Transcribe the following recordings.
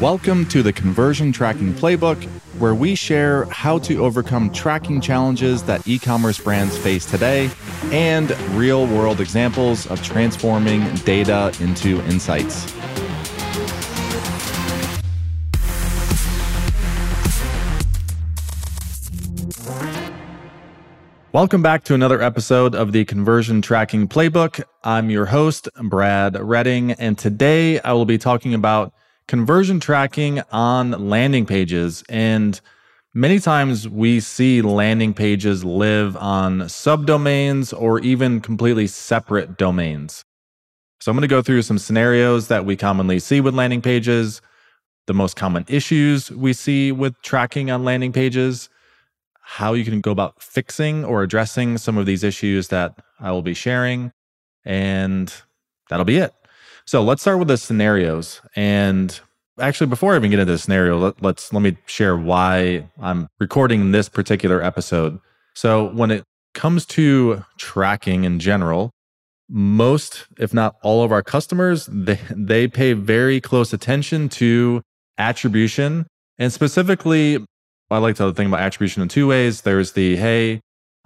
Welcome to the Conversion Tracking Playbook, where we share how to overcome tracking challenges that e commerce brands face today and real world examples of transforming data into insights. Welcome back to another episode of the Conversion Tracking Playbook. I'm your host, Brad Redding, and today I will be talking about conversion tracking on landing pages. And many times we see landing pages live on subdomains or even completely separate domains. So I'm going to go through some scenarios that we commonly see with landing pages, the most common issues we see with tracking on landing pages how you can go about fixing or addressing some of these issues that I will be sharing. And that'll be it. So let's start with the scenarios. And actually, before I even get into the scenario, let, let's let me share why I'm recording this particular episode. So when it comes to tracking in general, most, if not all of our customers, they, they pay very close attention to attribution and specifically I like to think about attribution in two ways. There's the, hey,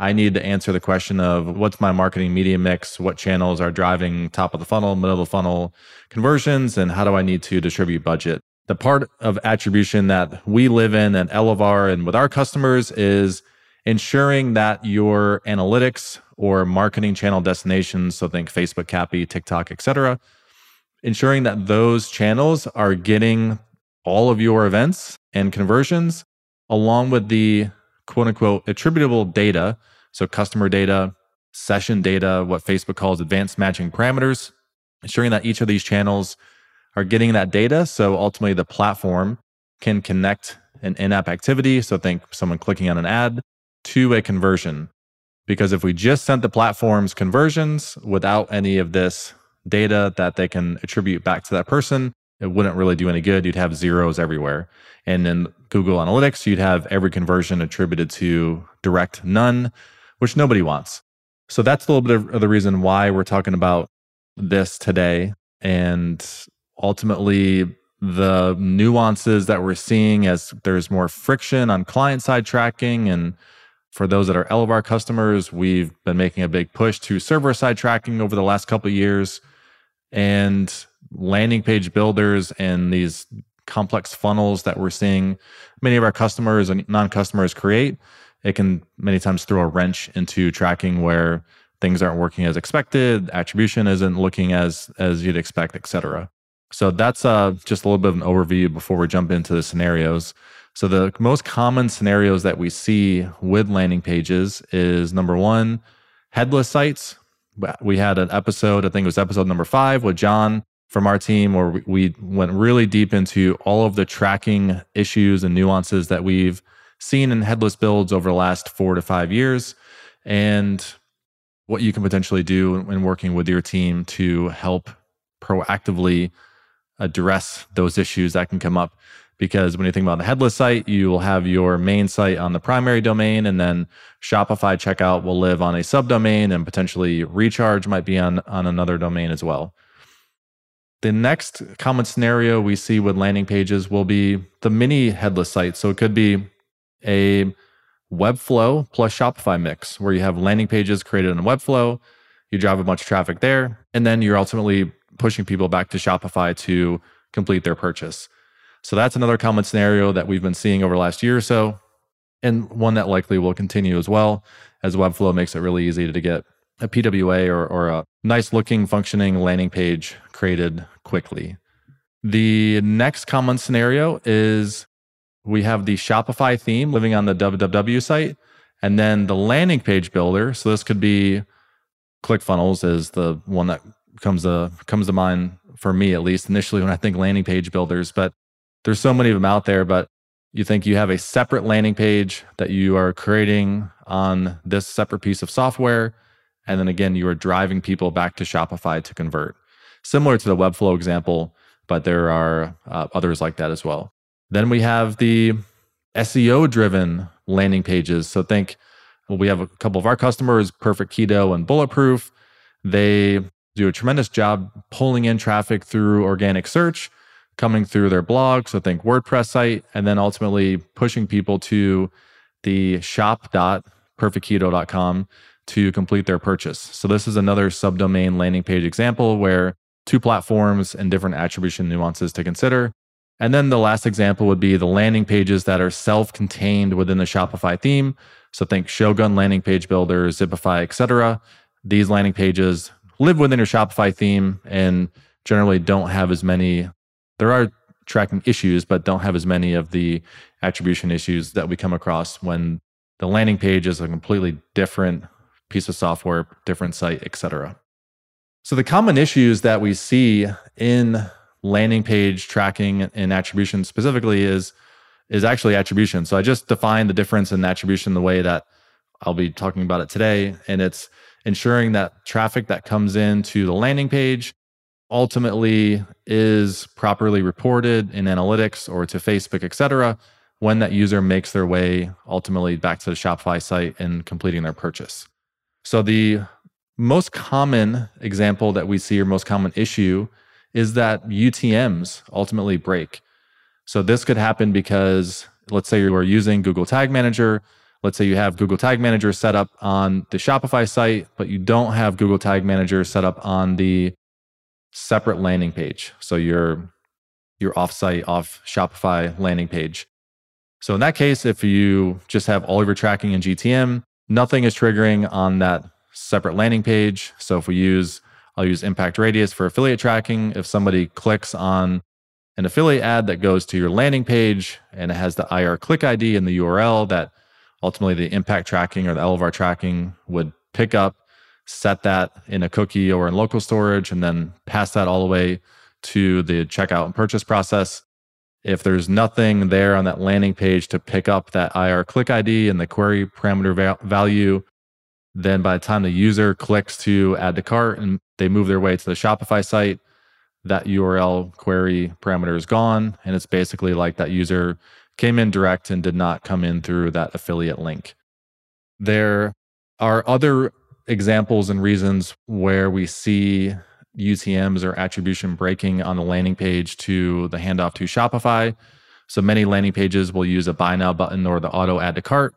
I need to answer the question of what's my marketing media mix? What channels are driving top of the funnel, middle of the funnel conversions? And how do I need to distribute budget? The part of attribution that we live in at Elevar and with our customers is ensuring that your analytics or marketing channel destinations, so think Facebook, CAPI, TikTok, etc., ensuring that those channels are getting all of your events and conversions along with the quote unquote attributable data, so customer data, session data, what Facebook calls advanced matching parameters, ensuring that each of these channels are getting that data. So ultimately, the platform can connect an in app activity. So think someone clicking on an ad to a conversion. Because if we just sent the platform's conversions without any of this data that they can attribute back to that person, it wouldn't really do any good. You'd have zeros everywhere. And in Google Analytics, you'd have every conversion attributed to direct none, which nobody wants. So that's a little bit of the reason why we're talking about this today. And ultimately, the nuances that we're seeing as there's more friction on client side tracking. And for those that are Elevar customers, we've been making a big push to server side tracking over the last couple of years. And landing page builders and these complex funnels that we're seeing many of our customers and non-customers create it can many times throw a wrench into tracking where things aren't working as expected attribution isn't looking as as you'd expect etc so that's uh, just a little bit of an overview before we jump into the scenarios. So the most common scenarios that we see with landing pages is number one headless sites. We had an episode i think it was episode number five with Jon from our team where we went really deep into all of the tracking issues and nuances that we've seen in headless builds over the last four to five years and what you can potentially do when working with your team to help proactively address those issues that can come up. Because when you think about the headless site you will have your main site on the primary domain and then shopify checkout will live on a subdomain and potentially recharge might be on on another domain as well the next common scenario we see with landing pages will be the mini headless site. So it could be a Webflow plus Shopify mix where you have landing pages created in Webflow, you drive a bunch of traffic there, and then you're ultimately pushing people back to Shopify to complete their purchase. So that's another common scenario that we've been seeing over the last year or so, and one that likely will continue as well, as Webflow makes it really easy to get a PWA or, or a nice looking functioning landing page created quickly. The next common scenario is we have the Shopify theme living on the www site, and then the landing page builder. So this could be ClickFunnels is the one that comes to comes to mind for me at least initially when I think landing page builders. But there's so many of them out there. But you think you have a separate landing page that you are creating on this separate piece of software and then again, you are driving people back to Shopify to convert. Similar to the Webflow example, but there are uh, others like that as well. Then we have the SEO driven landing pages. So think well, we have a couple of our customers, Perfect Keto and Bulletproof. They do a tremendous job pulling in traffic through organic search coming through their blog. So think WordPress site, and then ultimately pushing people to the shop.perfectketo.com to complete their purchase. So this is another subdomain landing page example where two platforms and different attribution nuances to consider. And then the last example would be the landing pages that are self contained within the Shopify theme. So think Shogun landing page builder, Zipify, etc. These landing pages live within your Shopify theme and generally don't have as many. There are tracking issues, but don't have as many of the attribution issues that we come across when the landing page is a completely different piece of software, different site, etc. So the common issues that we see in landing page tracking and attribution specifically is is actually attribution. So I just defined the difference in attribution the way that I'll be talking about it today and it's ensuring that traffic that comes into the landing page ultimately is properly reported in analytics or to Facebook, etc., when that user makes their way ultimately back to the Shopify site and completing their purchase. So the most common example that we see or most common issue is that UTMs ultimately break. So this could happen because let's say you are using Google Tag Manager. Let's say you have Google Tag Manager set up on the Shopify site, but you don't have Google Tag Manager set up on the separate landing page. So your your offsite off Shopify landing page. So in that case, if you just have all of your tracking in GTM, nothing is triggering on that separate landing page. So if we use I'll use impact radius for affiliate tracking. If somebody clicks on an affiliate ad that goes to your landing page and it has the IR click ID and the URL that ultimately the impact tracking or the Elevar tracking would pick up, set that in a cookie or in local storage, and then pass that all the way to the checkout and purchase process. If there's nothing there on that landing page to pick up that IR click ID and the query parameter va- value, then by the time the user clicks to add to cart and they move their way to the Shopify site, that URL query parameter is gone. And it's basically like that user came in direct and did not come in through that affiliate link. There are other examples and reasons where we see UTMs or attribution breaking on the landing page to the handoff to Shopify. So many landing pages will use a buy now button or the auto add to cart.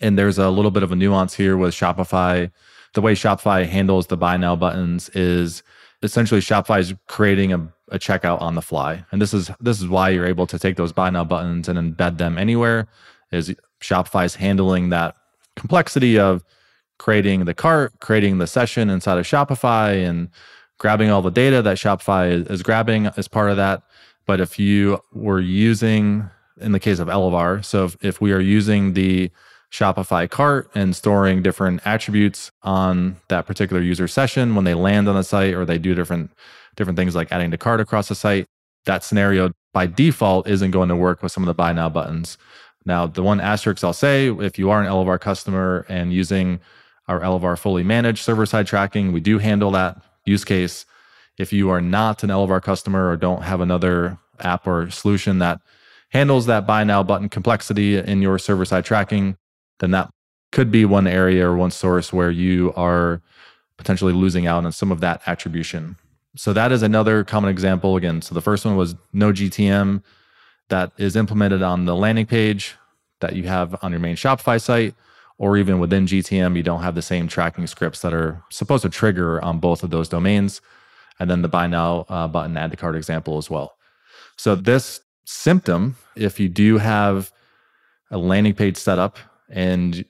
And there's a little bit of a nuance here with Shopify. The way Shopify handles the buy now buttons is essentially Shopify is creating a, a checkout on the fly. And this is this is why you're able to take those buy now buttons and embed them anywhere. Is Shopify is handling that complexity of creating the cart, creating the session inside of Shopify, and grabbing all the data that Shopify is, grabbing as part of that. But if you were using, in the case of Elevar, so if, if we are using the Shopify cart and storing different attributes on that particular user session when they land on the site or they do different different things like adding to cart across the site. That scenario by default isn't going to work with some of the buy now buttons. Now, the one asterisk I'll say, if you are an Elevar customer and using our Elevar fully managed server side tracking, we do handle that use case. If you are not an Elevar customer or don't have another app or solution that handles that buy now button complexity in your server side tracking, then that could be one area or one source where you are potentially losing out on some of that attribution. So that is another common example. Again, so the first one was no GTM that is implemented on the landing page that you have on your main Shopify site, or even within GTM, you don't have the same tracking scripts that are supposed to trigger on both of those domains. And then the buy now uh, button add to cart example as well. So this symptom, if you do have a landing page set up and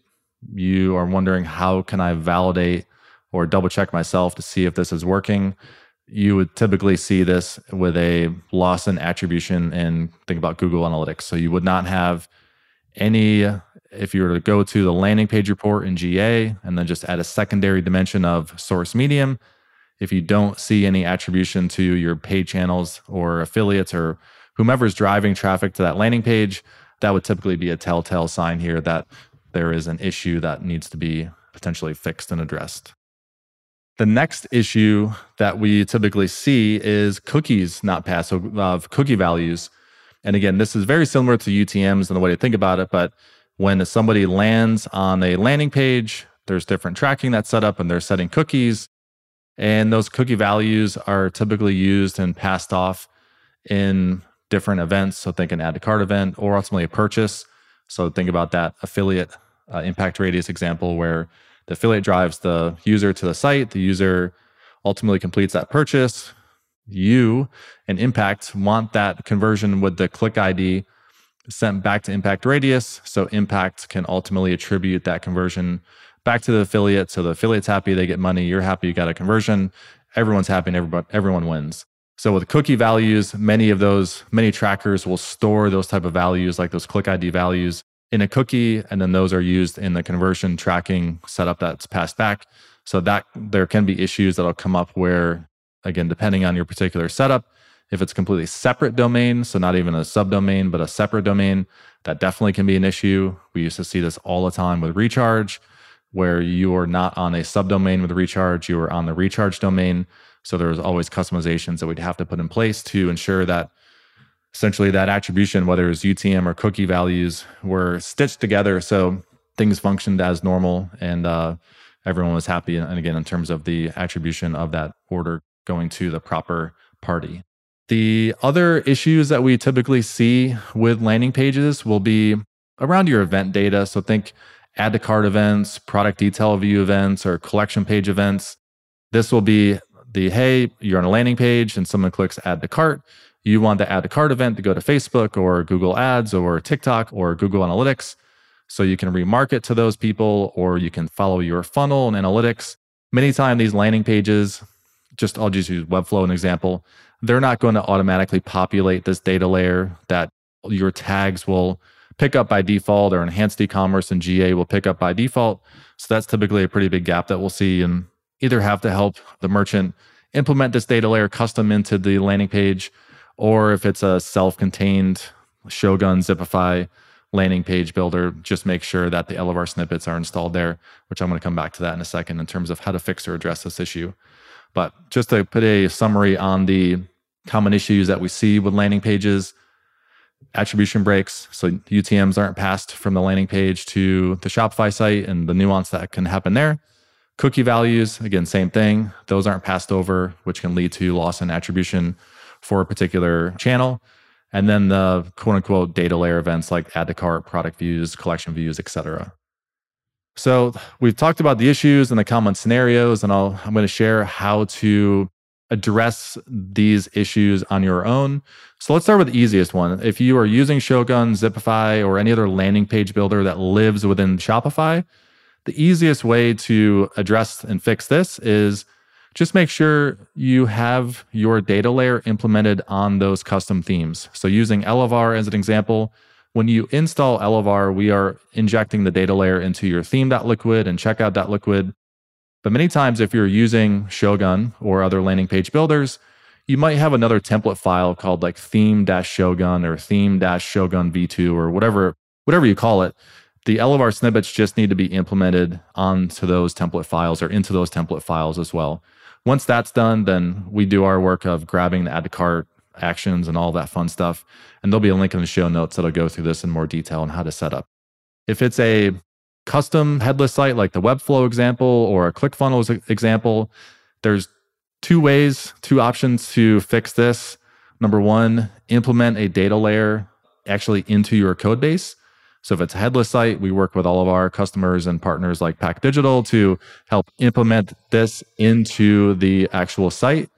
you are wondering how can I validate or double check myself to see if this is working, you would typically see this with a loss in attribution and think about Google Analytics. So you would not have any, if you were to go to the landing page report in GA and then just add a secondary dimension of source medium, if you don't see any attribution to your paid channels or affiliates or whomever's driving traffic to that landing page, that would typically be a telltale sign here that there is an issue that needs to be potentially fixed and addressed. The next issue that we typically see is cookies not passed, of uh, cookie values. And again, this is very similar to UTMs and the way to think about it. But when somebody lands on a landing page, there's different tracking that's set up and they're setting cookies. And those cookie values are typically used and passed off in different events. So think an add to cart event or ultimately a purchase. So think about that affiliate uh, impact radius example where the affiliate drives the user to the site, the user ultimately completes that purchase. You and Impact want that conversion with the click ID sent back to Impact Radius. So Impact can ultimately attribute that conversion back to the affiliate. So the affiliate's happy, they get money. You're happy, you got a conversion. Everyone's happy, and everyone, everyone wins. So with cookie values, many of those, many trackers will store those type of values, like those click ID values, in a cookie, and then those are used in the conversion tracking setup that's passed back. So that there can be issues that'll come up where, again, depending on your particular setup, if it's completely separate domain, so not even a subdomain, but a separate domain, that definitely can be an issue. We used to see this all the time with recharge, where you are not on a subdomain with recharge, you are on the recharge domain. So there was always customizations that we'd have to put in place to ensure that essentially that attribution, whether it's UTM or cookie values, were stitched together so things functioned as normal and uh, everyone was happy. And again, in terms of the attribution of that order going to the proper party. The other issues that we typically see with landing pages will be around your event data. So think add to cart events, product detail view events, or collection page events. This will be the hey, you're on a landing page and someone clicks add to cart. You want the add to cart event to go to Facebook or Google Ads or TikTok or Google Analytics. So you can remarket to those people or you can follow your funnel and analytics. Many times these landing pages, just I'll just use Webflow an example, they're not going to automatically populate this data layer that your tags will pick up by default or enhanced e-commerce and GA will pick up by default. So that's typically a pretty big gap that we'll see and either have to help the merchant implement this data layer custom into the landing page, or if it's a self-contained Shogun Zipify landing page builder, just make sure that the Elevar snippets are installed there, which I'm going to come back to that in a second in terms of how to fix or address this issue. But just to put a summary on the common issues that we see with landing pages, attribution breaks. So UTMs aren't passed from the landing page to the Shopify site and the nuance that can happen there. Cookie values, again, same thing. Those aren't passed over, which can lead to loss in attribution for a particular channel. And then the quote unquote data layer events like add to cart, product views, collection views, etc. So we've talked about the issues and the common scenarios, and I'll, I'm going to share how to address these issues on your own. So let's start with the easiest one. If you are using Shogun, Zipify, or any other landing page builder that lives within Shopify, the easiest way to address and fix this is just make sure you have your data layer implemented on those custom themes. So using Elevar as an example, when you install Elevar, we are injecting the data layer into your theme.liquid and checkout.liquid. But many times, if you're using Shogun or other landing page builders, you might have another template file called like theme-shogun or theme-shogun v2 or whatever, whatever you call it. The Elevar snippets just need to be implemented onto those template files or into those template files as well. Once that's done, then we do our work of grabbing the add to cart actions and all that fun stuff. And there'll be a link in the show notes that'll go through this in more detail on how to set up. If it's a custom headless site like the Webflow example or a ClickFunnels example, there's two ways, two options to fix this. Number one, implement a data layer actually into your code base. So if it's a headless site, we work with all of our customers and partners like Pack Digital to help implement this into the actual site.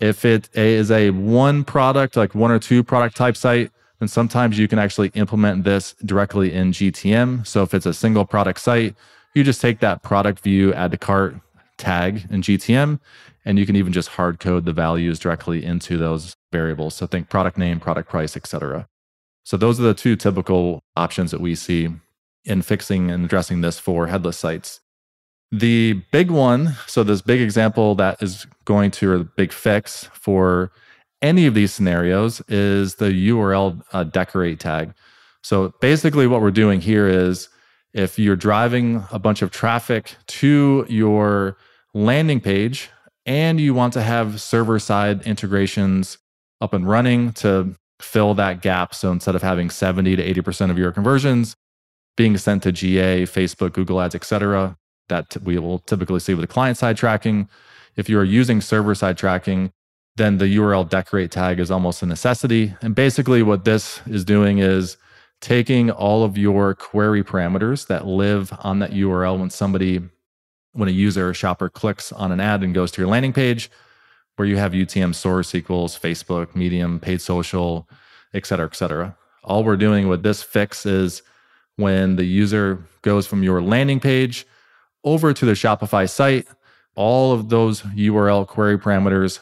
If it is a one product, like one or two product type site, then sometimes you can actually implement this directly in GTM. So if it's a single product site, you just take that product view, add to cart tag in GTM, and you can even just hard code the values directly into those variables. So think product name, product price, etc. So those are the two typical options that we see in fixing and addressing this for headless sites. The big one, so this big example that is going to, or the big fix for any of these scenarios is the URL uh, decorate tag. So basically, what we're doing here is if you're driving a bunch of traffic to your landing page and you want to have server side integrations up and running to fill that gap. So instead of having 70 to 80% of your conversions being sent to GA, Facebook, Google Ads, etc., that we will typically see with the client side tracking. If you are using server side tracking, then the URL decorate tag is almost a necessity. And basically, what this is doing is taking all of your query parameters that live on that URL when somebody, when a user or shopper clicks on an ad and goes to your landing page, where you have UTM source equals Facebook, Medium, paid social, et cetera, et cetera. All we're doing with this fix is when the user goes from your landing page over to the Shopify site, all of those URL query parameters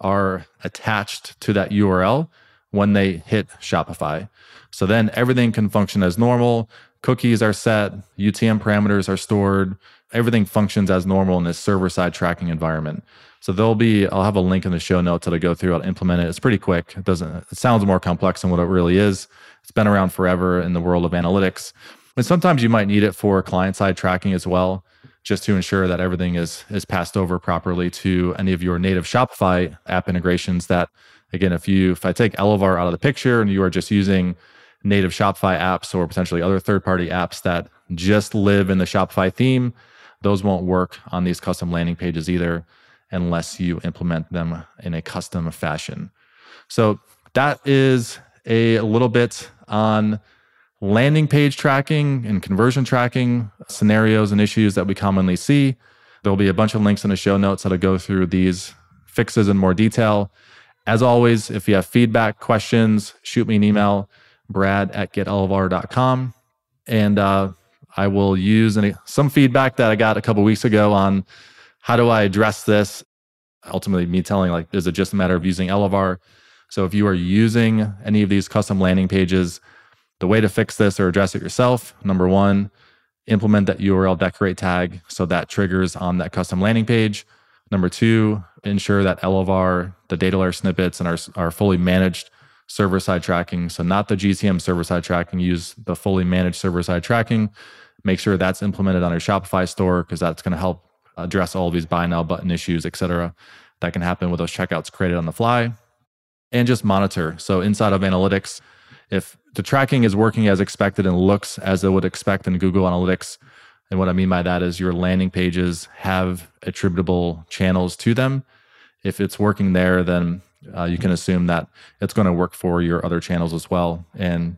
are attached to that URL when they hit Shopify. So then everything can function as normal. Cookies are set, UTM parameters are stored, everything functions as normal in this server side tracking environment. So there'll be, I'll have a link in the show notes that I go through. I'll implement it. It's pretty quick. It doesn't, it sounds more complex than what it really is. It's been around forever in the world of analytics. And sometimes you might need it for client side tracking as well, just to ensure that everything is, is passed over properly to any of your native Shopify app integrations that, again, if you, if I take Elevar out of the picture and you are just using native Shopify apps or potentially other third party apps that just live in the Shopify theme, those won't work on these custom landing pages either unless you implement them in a custom fashion. So that is a little bit on landing page tracking and conversion tracking scenarios and issues that we commonly see. There'll be a bunch of links in the show notes that'll go through these fixes in more detail. As always, if you have feedback, questions, shoot me an email, brad at getelevar.com. And uh, I will use any, some feedback that I got a couple weeks ago on how do I address this? Ultimately, me telling like, is it just a matter of using Elevar? So if you are using any of these custom landing pages, the way to fix this or address it yourself, number one, implement that URL decorate tag so that triggers on that custom landing page. Number two, ensure that Elevar, the data layer snippets, and our, our fully managed server side tracking. So, not the GTM server side tracking, use the fully managed server side tracking. Make sure that's implemented on your Shopify store because that's going to help address all these buy now button issues, et cetera, that can happen with those checkouts created on the fly. And just monitor. So, inside of analytics, if the tracking is working as expected and looks as it would expect in Google Analytics, and what I mean by that is your landing pages have attributable channels to them. If it's working there, then uh, you can assume that it's going to work for your other channels as well. And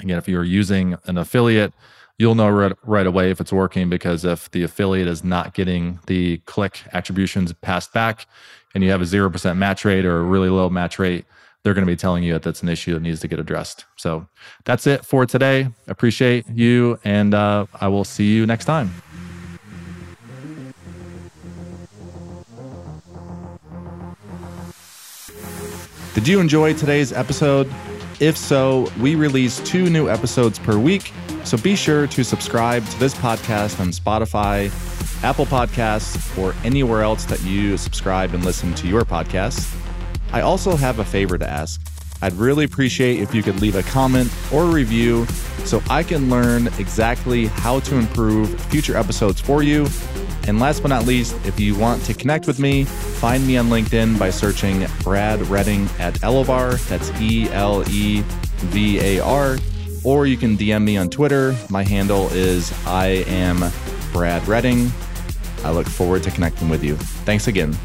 again, if you're using an affiliate, you'll know right, right away if it's working because if the affiliate is not getting the click attributions passed back and you have a 0% match rate or a really low match rate, they're going to be telling you that that's an issue that needs to get addressed. So that's it for today. Appreciate you, and uh, I will see you next time. Did you enjoy today's episode? If so, we release two new episodes per week, so be sure to subscribe to this podcast on Spotify, Apple Podcasts, or anywhere else that you subscribe and listen to your podcasts. I also have a favor to ask. I'd really appreciate if you could leave a comment or a review so I can learn exactly how to improve future episodes for you. And last but not least, if you want to connect with me, find me on LinkedIn by searching Brad Redding at Elevar. That's E L E V A R. Or you can DM me on Twitter. My handle is I am Brad Redding. I look forward to connecting with you. Thanks again.